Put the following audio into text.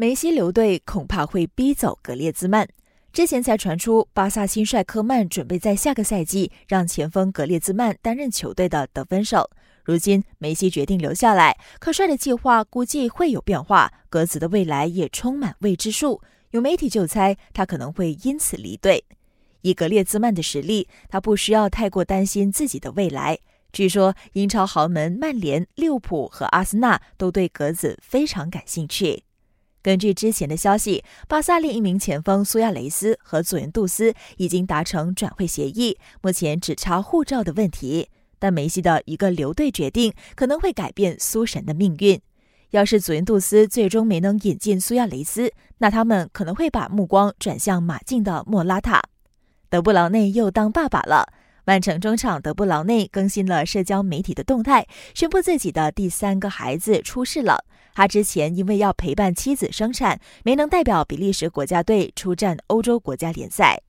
梅西留队恐怕会逼走格列兹曼。之前才传出巴萨新帅科曼准备在下个赛季让前锋格列兹曼担任球队的得分手。如今梅西决定留下来，科帅的计划估计会有变化，格子的未来也充满未知数。有媒体就猜他可能会因此离队。以格列兹曼的实力，他不需要太过担心自己的未来。据说英超豪门曼联、利物浦和阿森纳都对格子非常感兴趣。根据之前的消息，巴萨另一名前锋苏亚雷斯和祖云杜斯已经达成转会协议，目前只差护照的问题。但梅西的一个留队决定可能会改变苏神的命运。要是祖云杜斯最终没能引进苏亚雷斯，那他们可能会把目光转向马竞的莫拉塔。德布劳内又当爸爸了。曼城中场德布劳内更新了社交媒体的动态，宣布自己的第三个孩子出世了。他之前因为要陪伴妻子生产，没能代表比利时国家队出战欧洲国家联赛。